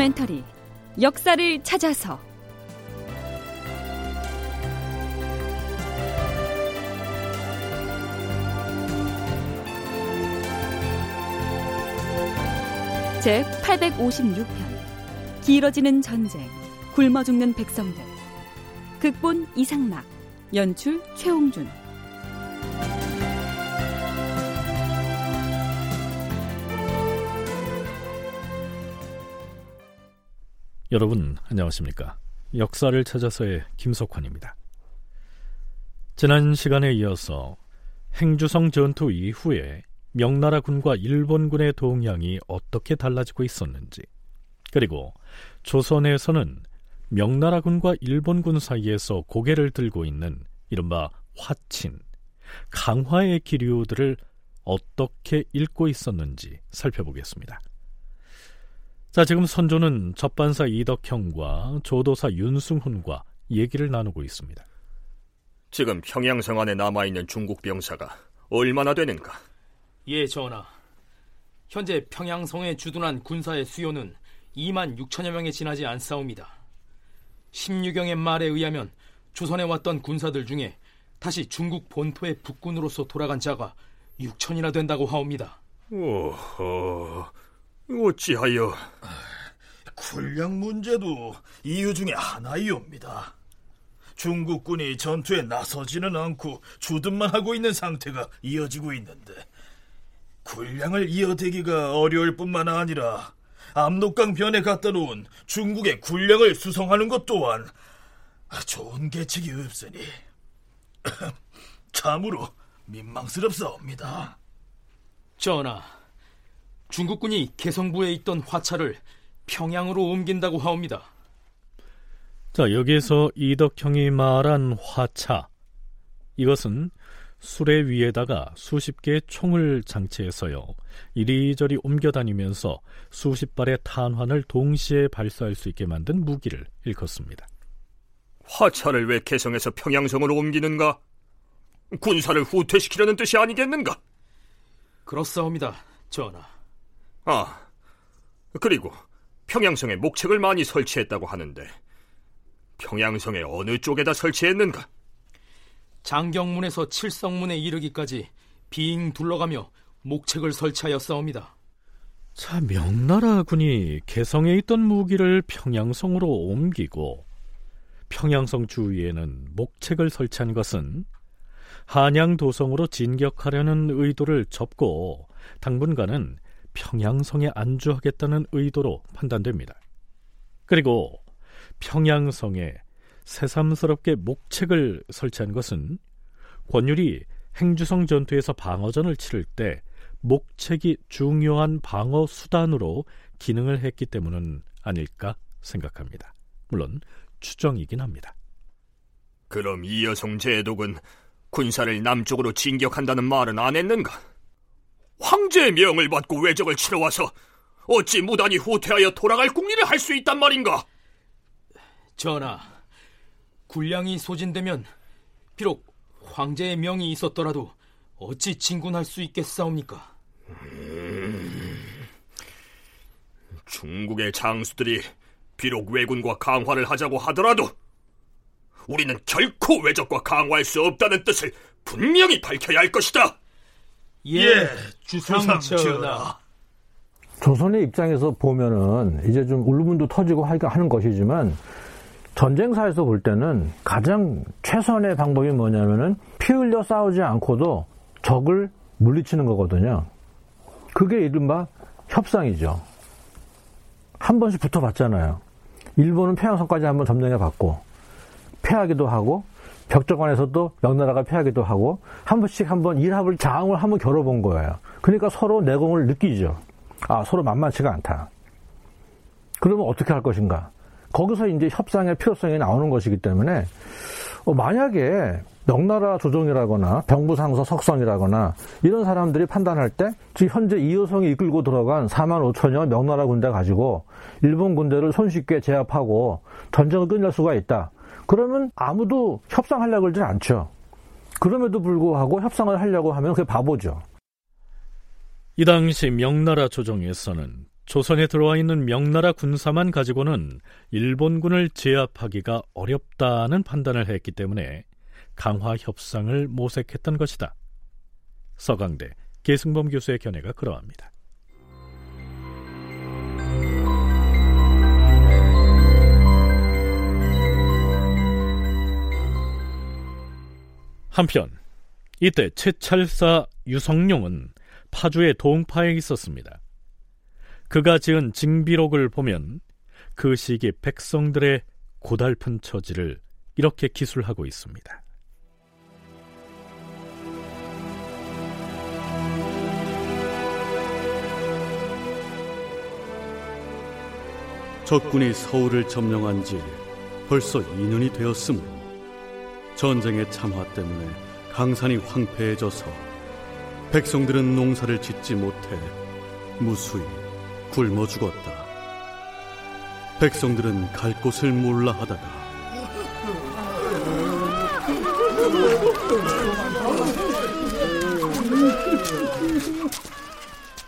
다큐멘터리 역사를 찾아서. 제 856편 길어지는 전쟁 굶어 죽는 백성들. 극본 이상락 연출 최홍준 여러분 안녕하십니까? 역사를 찾아서의 김석환입니다. 지난 시간에 이어서 행주성 전투 이후에 명나라 군과 일본군의 동향이 어떻게 달라지고 있었는지 그리고 조선에서는 명나라 군과 일본군 사이에서 고개를 들고 있는 이른바 화친, 강화의 기류들을 어떻게 읽고 있었는지 살펴보겠습니다. 자, 지금 선조는 접반사 이덕형과 조도사 윤승훈과 얘기를 나누고 있습니다. 지금 평양성 안에 남아있는 중국 병사가 얼마나 되는가? 예, 전하. 현재 평양성에 주둔한 군사의 수요는 2만 6천여 명에 지나지 않사옵니다. 16경의 말에 의하면 조선에 왔던 군사들 중에 다시 중국 본토의 북군으로서 돌아간 자가 6천이나 된다고 하옵니다. 오호, 어찌하여 군량 문제도 이유 중에 하나이옵니다. 중국군이 전투에 나서지는 않고 주둔만 하고 있는 상태가 이어지고 있는데 군량을 이어대기가 어려울 뿐만 아니라 압록강 변에 갖다 놓은 중국의 군량을 수송하는 것 또한 좋은 계책이 없으니 참으로 민망스럽사옵니다. 전하, 중국군이 개성부에 있던 화차를 평양으로 옮긴다고 하옵니다. 자, 여기에서 이덕형이 말한 화차. 이것은 수레 위에다가 수십 개의 총을 장치해서요. 이리저리 옮겨다니면서 수십 발의 탄환을 동시에 발사할 수 있게 만든 무기를 일컫습니다. 화차를 왜 개성에서 평양성으로 옮기는가? 군사를 후퇴시키려는 뜻이 아니겠는가? 그렇사옵니다, 전하. 아, 그리고 평양성에 목책을 많이 설치했다고 하는데 평양성의 어느 쪽에다 설치했는가? 장경문에서 칠성문에 이르기까지 빙 둘러가며 목책을 설치하였사옵니다. 자, 명나라 군이 개성에 있던 무기를 평양성으로 옮기고 평양성 주위에는 목책을 설치한 것은 한양 도성으로 진격하려는 의도를 접고 당분간은 평양성에 안주하겠다는 의도로 판단됩니다. 그리고 평양성에 새삼스럽게 목책을 설치한 것은 권율이 행주성 전투에서 방어전을 치를 때 목책이 중요한 방어 수단으로 기능을 했기 때문은 아닐까 생각합니다. 물론 추정이긴 합니다. 그럼 이여성 제독은 군사를 남쪽으로 진격한다는 말은 안 했는가? 황제의 명을 받고 외적을 치러 와서 어찌 무단히 후퇴하여 돌아갈 궁리를 할 수 있단 말인가? 전하, 군량이 소진되면 비록 황제의 명이 있었더라도 어찌 진군할 수 있겠사옵니까? 음, 중국의 장수들이 비록 왜군과 강화를 하자고 하더라도 우리는 결코 외적과 강화할 수 없다는 뜻을 분명히 밝혀야 할 것이다. 예, 예 주상전하. 조선의 입장에서 보면은 이제 좀 울분도 터지고 하는 것이지만 전쟁사에서 볼 때는 가장 최선의 방법이 뭐냐면은 피 흘려 싸우지 않고도 적을 물리치는 거거든요. 그게 이른바 협상이죠. 한 번씩 붙어봤잖아요. 일본은 평양성까지 한번 점령해 봤고, 패하기도 하고, 벽정관에서도 명나라가 패하기도 하고 한 번씩 한번 일합을 장을 한번 겨뤄본 거예요. 그러니까 서로 내공을 느끼죠. 아 서로 만만치가 않다. 그러면 어떻게 할 것인가? 거기서 이제 협상의 필요성이 나오는 것이기 때문에 어, 만약에 명나라 조정이라거나 병부상서 석성이라거나 이런 사람들이 판단할 때 지금 현재 이효성이 이끌고 들어간 4만 5천여 명나라 군대 가지고 일본 군대를 손쉽게 제압하고 전쟁을 끝낼 수가 있다. 그러면 아무도 협상하려고 그러진 않죠. 그럼에도 불구하고 협상을 하려고 하면 그게 바보죠. 이 당시 명나라 조정에서는 조선에 들어와 있는 명나라 군사만 가지고는 일본군을 제압하기가 어렵다는 판단을 했기 때문에 강화 협상을 모색했던 것이다. 서강대 계승범 교수의 견해가 그러합니다. 한편 이때 최찰사 유성룡은 파주의 동파에 있었습니다. 그가 지은 징비록을 보면 그 시기 백성들의 고달픈 처지를 이렇게 기술하고 있습니다. 적군이 서울을 점령한 지 벌써 2년이 되었으므로 전쟁의 참화 때문에 강산이 황폐해져서 백성들은 농사를 짓지 못해 무수히 굶어 죽었다. 백성들은 갈 곳을 몰라 하다가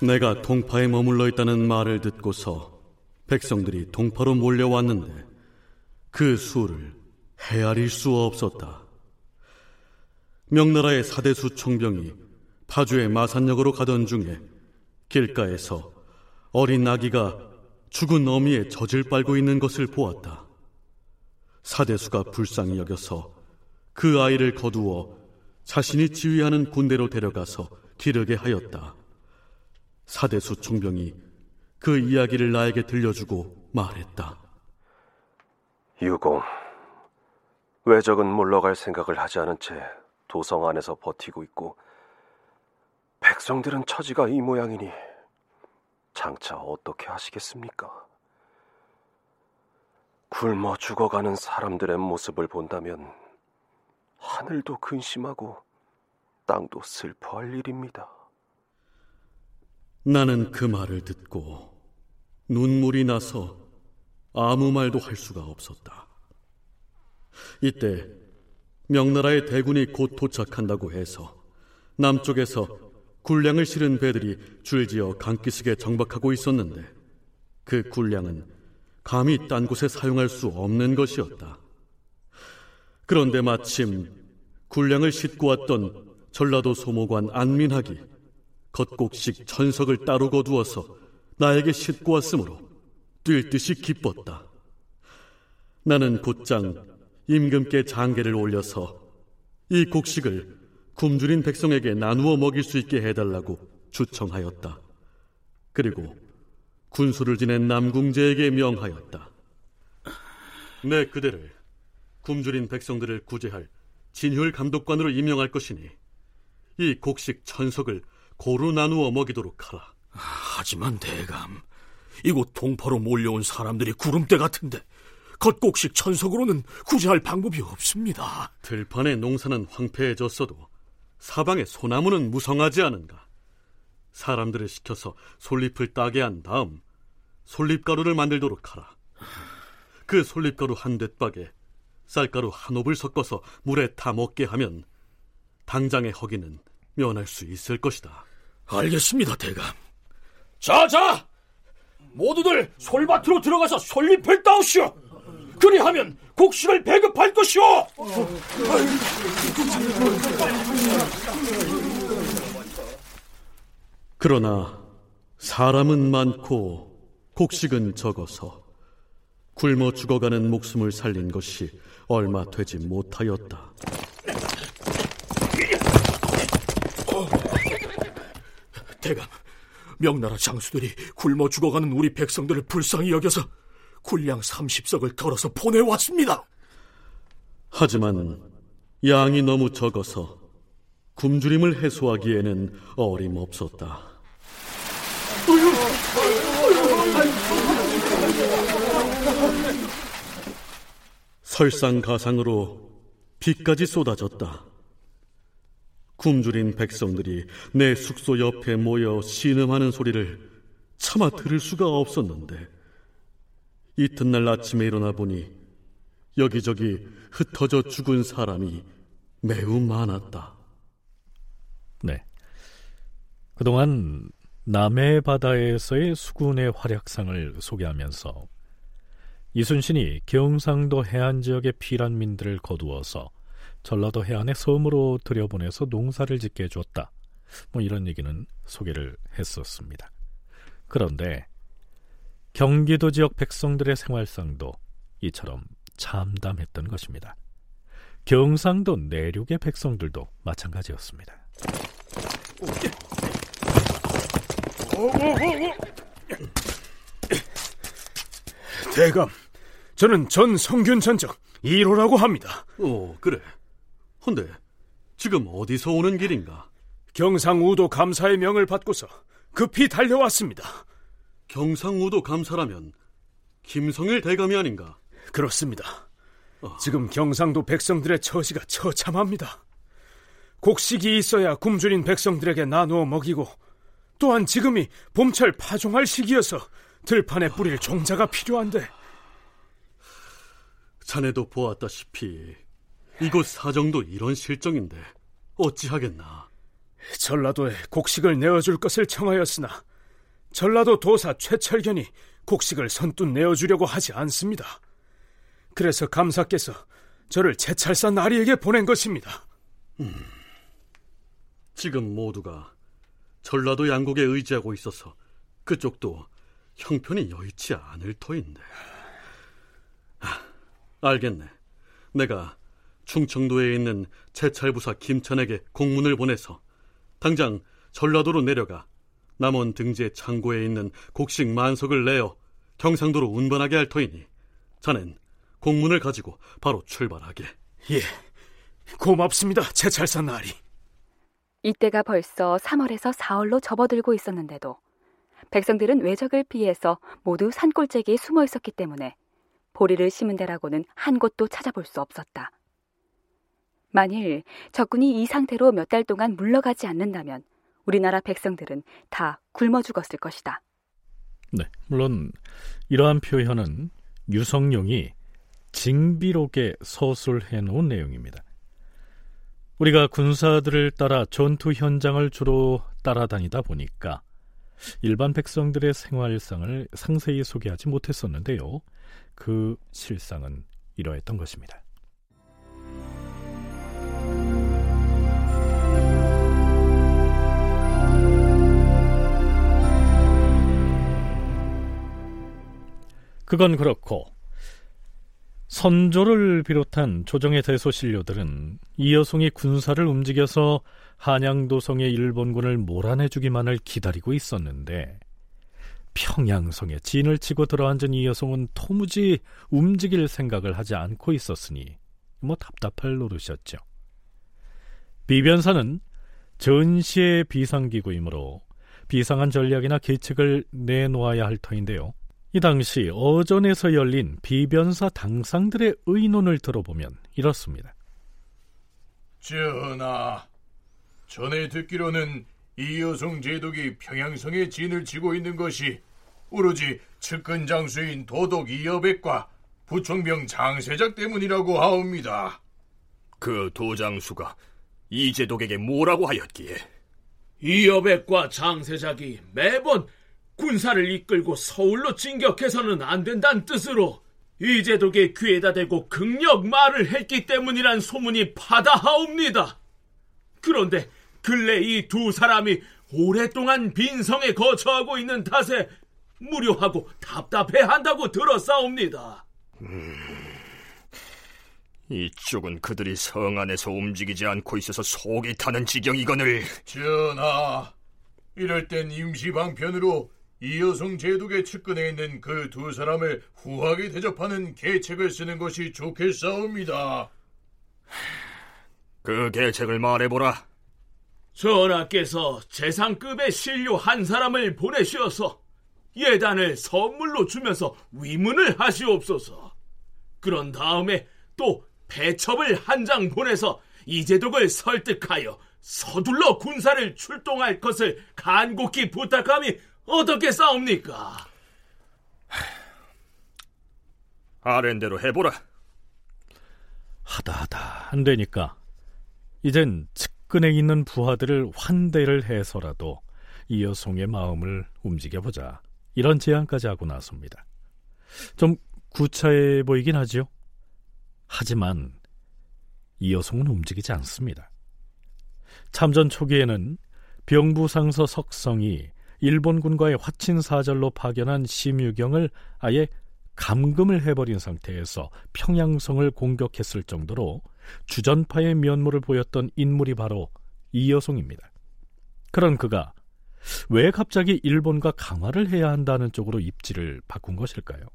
내가 동파에 머물러 있다는 말을 듣고서 백성들이 동파로 몰려왔는데 그 수를 헤아릴 수 없었다. 명나라의 사대수 총병이 파주의 마산역으로 가던 중에 길가에서 어린 아기가 죽은 어미의 젖을 빨고 있는 것을 보았다. 사대수가 불쌍히 여겨서 그 아이를 거두어 자신이 지휘하는 군대로 데려가서 기르게 하였다. 사대수 총병이 그 이야기를 나에게 들려주고 말했다. 유공, 외적은 물러갈 생각을 하지 않은 채 도성 안에서 버티고 있고 백성들은 처지가 이 모양이니 장차 어떻게 하시겠습니까? 굶어 죽어가는 사람들의 모습을 본다면 하늘도 근심하고 땅도 슬퍼할 일입니다. 나는 그 말을 듣고 눈물이 나서 아무 말도 할 수가 없었다. 이때 명나라의 대군이 곧 도착한다고 해서 남쪽에서 군량을 실은 배들이 줄지어 강기슭에 정박하고 있었는데 그 군량은 감히 딴 곳에 사용할 수 없는 것이었다. 그런데 마침 군량을 싣고 왔던 전라도 소모관 안민학이 겉곡식 천석을 따로 거두어서 나에게 싣고 왔으므로 뛸 듯이 기뻤다. 나는 곧장 임금께 장계를 올려서 이 곡식을 굶주린 백성에게 나누어 먹일 수 있게 해달라고 주청하였다. 그리고 군수를 지낸 남궁제에게 명하였다. 내 그대를 굶주린 백성들을 구제할 진율 감독관으로 임명할 것이니 이 곡식 천석을 고루 나누어 먹이도록 하라. 하지만 대감, 이곳 동파로 몰려온 사람들이 구름대 같은데 겉곡식 천석으로는 구제할 방법이 없습니다. 들판의 농사는 황폐해졌어도 사방의 소나무는 무성하지 않은가. 사람들을 시켜서 솔잎을 따게 한 다음 솔잎가루를 만들도록 하라. 그 솔잎가루 한 대박에 쌀가루 한 옵을 섞어서 물에 타 먹게 하면 당장의 허기는 면할 수 있을 것이다. 알겠습니다, 대감. 자, 자! 모두들 솔밭으로 들어가서 솔잎을 따오시오! 그리하면 곡식을 배급할 것이오! 그러나 사람은 많고 곡식은 적어서 굶어 죽어가는 목숨을 살린 것이 얼마 되지 못하였다. 대감, 명나라 장수들이 굶어 죽어가는 우리 백성들을 불쌍히 여겨서 군량 30석을 덜어서 보내왔습니다. 하지만 양이 너무 적어서 굶주림을 해소하기에는 어림없었다. 설상가상으로 비까지 쏟아졌다. 굶주린 백성들이 내 숙소 옆에 모여 신음하는 소리를 차마 들을 수가 없었는데 이튿날 아침에 일어나 보니 여기저기 흩어져 죽은 사람이 매우 많았다. 네. 그동안 남해 바다에서의 수군의 활약상을 소개하면서 이순신이 경상도 해안 지역의 피란민들을 거두어서 전라도 해안의 섬으로 들여보내서 농사를 짓게 해주었다. 뭐 이런 얘기는 소개를 했었습니다. 그런데 경기도 지역 백성들의 생활상도 이처럼 참담했던 것입니다. 경상도 내륙의 백성들도 마찬가지였습니다. 대감, 저는 전 성균 전적 1호라고 합니다. 오, 그래. 헌데 지금 어디서 오는 길인가? 경상우도 감사의 명을 받고서 급히 달려왔습니다. 경상우도 감사라면 김성일 대감이 아닌가? 그렇습니다. 지금 경상도 백성들의 처지가 처참합니다. 곡식이 있어야 굶주린 백성들에게 나누어 먹이고 또한 지금이 봄철 파종할 시기여서 들판에 뿌릴 종자가 필요한데 자네도 보았다시피 이곳 사정도 이런 실정인데 어찌하겠나. 전라도에 곡식을 내어줄 것을 청하였으나 전라도 도사 최철견이 곡식을 선뜻 내어주려고 하지 않습니다. 그래서 감사께서 저를 제찰사 나리에게 보낸 것입니다. 음, 지금 모두가 전라도 양곡에 의지하고 있어서 그쪽도 형편이 여의치 않을 터인데. 아, 알겠네. 내가 충청도에 있는 제찰부사 김천에게 공문을 보내서 당장 전라도로 내려가 남원 등지의 창고에 있는 곡식 만석을 내어 경상도로 운반하게 할 터이니 자넨 공문을 가지고 바로 출발하게. 예, 고맙습니다, 제찰사 나리. 이때가 벌써 3월에서 4월로 접어들고 있었는데도 백성들은 외적을 피해서 모두 산골짜기에 숨어 있었기 때문에 보리를 심은 데라고는 한 곳도 찾아볼 수 없었다. 만일 적군이 이 상태로 몇 달 동안 물러가지 않는다면 우리나라 백성들은 다 굶어 죽었을 것이다. 네, 물론 이러한 표현은 유성룡이 징비록에 서술해 놓은 내용입니다. 우리가 군사들을 따라 전투 현장을 주로 따라다니다 보니까 일반 백성들의 생활 상을 상세히 소개하지 못했었는데요. 그 실상은 이러했던 것입니다. 그건 그렇고 선조를 비롯한 조정의 대소신료들은 이여송이 군사를 움직여서 한양도성의 일본군을 몰아내주기만을 기다리고 있었는데 평양성에 진을 치고 들어앉은 이여송은 토무지 움직일 생각을 하지 않고 있었으니 뭐 답답할 노릇이었죠. 비변사는 전시의 비상기구이므로 비상한 전략이나 계책을 내놓아야 할 터인데요. 이 당시 어전에서 열린 비변사 당상들의 의논을 들어보면 이렇습니다. 전하, 전에 듣기로는 이여성 제독이 평양성에 진을 치고 있는 것이 오로지 측근 장수인 도독 이여백과 부총병 장세작 때문이라고 하옵니다. 그 도장수가 이제독에게 뭐라고 하였기에? 이여백과 장세작이 매번 군사를 이끌고 서울로 진격해서는 안 된다는 뜻으로 이제독의 귀에다 대고 극력 말을 했기 때문이란 소문이 파다하옵니다. 그런데 근래 이 두 사람이 오랫동안 빈성에 거처하고 있는 탓에 무료하고 답답해한다고 들었사옵니다. 음, 이쪽은 그들이 성 안에서 움직이지 않고 있어서 속이 타는 지경이거늘. 전하, 이럴 땐 임시방편으로 이여성 제독의 측근에 있는 그 두 사람을 후하게 대접하는 계책을 쓰는 것이 좋겠사옵니다. 그 계책을 말해보라. 전하께서 재상급의 신료 한 사람을 보내시어서 예단을 선물로 주면서 위문을 하시옵소서. 그런 다음에 또 배첩을 한 장 보내서 이재독을 설득하여 서둘러 군사를 출동할 것을 간곡히 부탁함이 어떻게 싸웁니까? 아랜대로 해보라. 하다 하다 안 되니까 이젠 측근에 있는 부하들을 환대를 해서라도 이 여송의 마음을 움직여보자. 이런 제안까지 하고 나섭니다. 좀 구차해 보이긴 하죠. 하지만 이 여송은 움직이지 않습니다. 참전 초기에는 병부상서 석성이 일본군과의 화친사절로 파견한 심유경을 아예 감금을 해버린 상태에서 평양성을 공격했을 정도로 주전파의 면모를 보였던 인물이 바로 이여송입니다. 그런 그가 왜 갑자기 일본과 강화를 해야 한다는 쪽으로 입지를 바꾼 것일까요?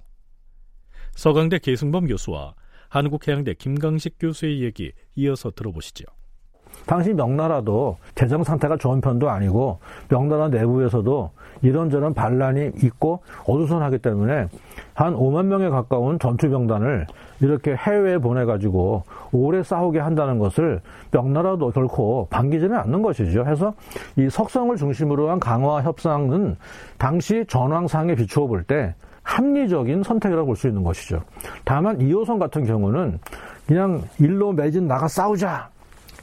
서강대 계승범 교수와 한국해양대 김강식 교수의 얘기 이어서 들어보시죠. 당시 명나라도 재정 상태가 좋은 편도 아니고 명나라 내부에서도 이런저런 반란이 있고 어수선하기 때문에 한 5만 명에 가까운 전투병단을 이렇게 해외에 보내가지고 오래 싸우게 한다는 것을 명나라도 결코 반기지는 않는 것이죠. 해서 이 석성을 중심으로 한 강화 협상은 당시 전황상에 비추어 볼 때 합리적인 선택이라고 볼 수 있는 것이죠. 다만 이호선 같은 경우는 그냥 일로 매진 나가 싸우자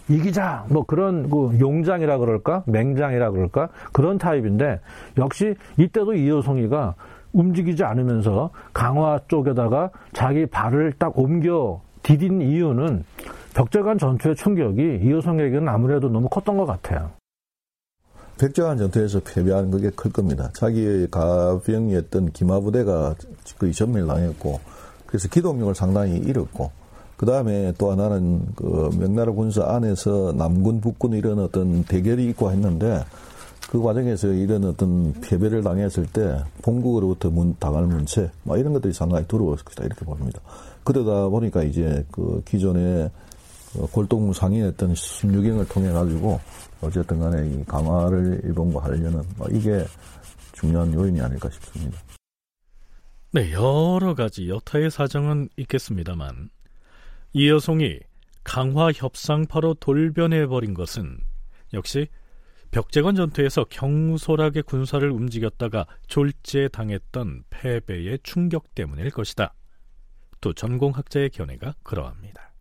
이기자 뭐 그런 그 용장이라 그럴까 맹장이라 그럴까 그런 타입인데 역시 이때도 이호성이가 움직이지 않으면서 강화 쪽에다가 자기 발을 딱 옮겨 디딘 이유는 벽제관 전투의 충격이 이호성에게는 아무래도 너무 컸던 것 같아요. 백제관 전투에서 패배한 그게 클 겁니다. 자기의 가병이었던 기마부대가 거의 전멸 당했고 그래서 기동력을 상당히 잃었고 그 다음에 또 하나는 그 명나라 군사 안에서 남군, 북군 이런 어떤 대결이 있고 했는데 그 과정에서 이런 어떤 패배를 당했을 때 본국으로부터 문, 당할 문체, 뭐 이런 것들이 상당히 두려웠을 것이다 이렇게 봅니다. 그러다 보니까 이제 그 기존에 그 골동무 상인했던 순유경을 통해 가지고 어쨌든 간에 이 강화를 일본과 하려는 뭐 이게 중요한 요인이 아닐까 싶습니다. 네, 여러 가지 여타의 사정은 있겠습니다만 이여송이 강화 협상파로 돌변해버린 것은 역시 벽제건 전투에서 경솔하게 군사를 움직였다가 졸지당했던 패배의 충격 때문일 것이다. 또 전공학자의 견해가 그러합니다.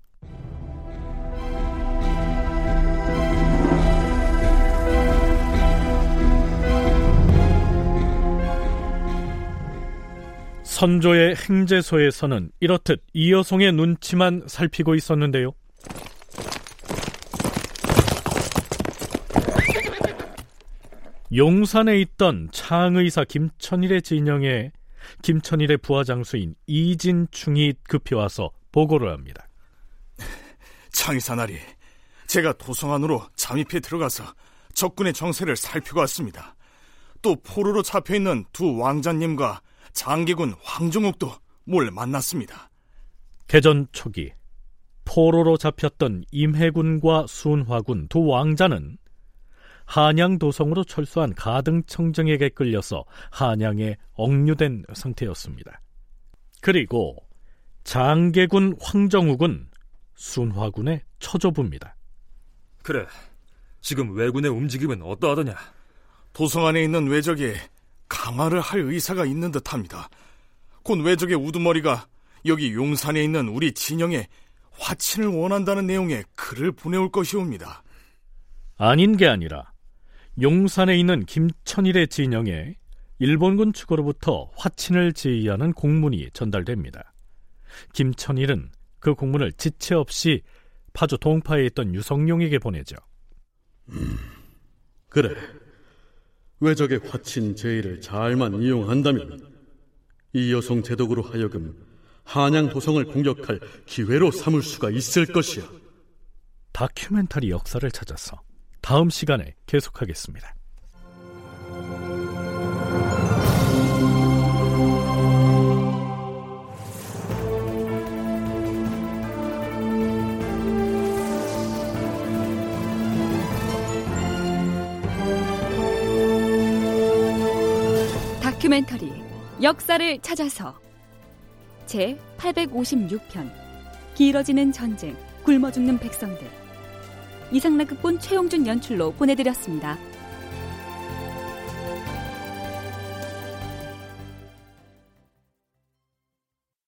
선조의 행제소에서는 이렇듯 이여송의 눈치만 살피고 있었는데요. 용산에 있던 창의사 김천일의 진영에 김천일의 부하장수인 이진충이 급히 와서 보고를 합니다. 창의사 나리, 제가 도성 안으로 잠입해 들어가서 적군의 정세를 살피고 왔습니다. 또 포로로 잡혀있는 두 왕자님과 장기군 황종욱도 몰래 만났습니다. 개전 초기 포로로 잡혔던 임해군과 순화군 두 왕자는 한양 도성으로 철수한 가등청정에게 끌려서 한양에 억류된 상태였습니다. 그리고 장계군 황정욱은 순화군의 처조부입니다. 그래, 지금 왜군의 움직임은 어떠하더냐? 도성 안에 있는 외적이 강화를 할 의사가 있는 듯합니다. 곧 외적의 우두머리가 여기 용산에 있는 우리 진영에 화친을 원한다는 내용의 글을 보내올 것이옵니다. 아닌 게 아니라 용산에 있는 김천일의 진영에 일본군 측으로부터 화친을 제의하는 공문이 전달됩니다. 김천일은 그 공문을 지체 없이 파주 동파에 있던 유성룡에게 보내죠. 음, 그래. 외적의 화친 제의를 잘만 이용한다면 이 여성 제독으로 하여금 한양 도성을 공격할 기회로 삼을 수가 있을 것이야. 다큐멘터리 역사를 찾아서 다음 시간에 계속하겠습니다. 역사를 찾아서. 제 856편. 길어지는 전쟁 굶어 죽는 백성들. 이상락극본 최용준 연출로 보내드렸습니다.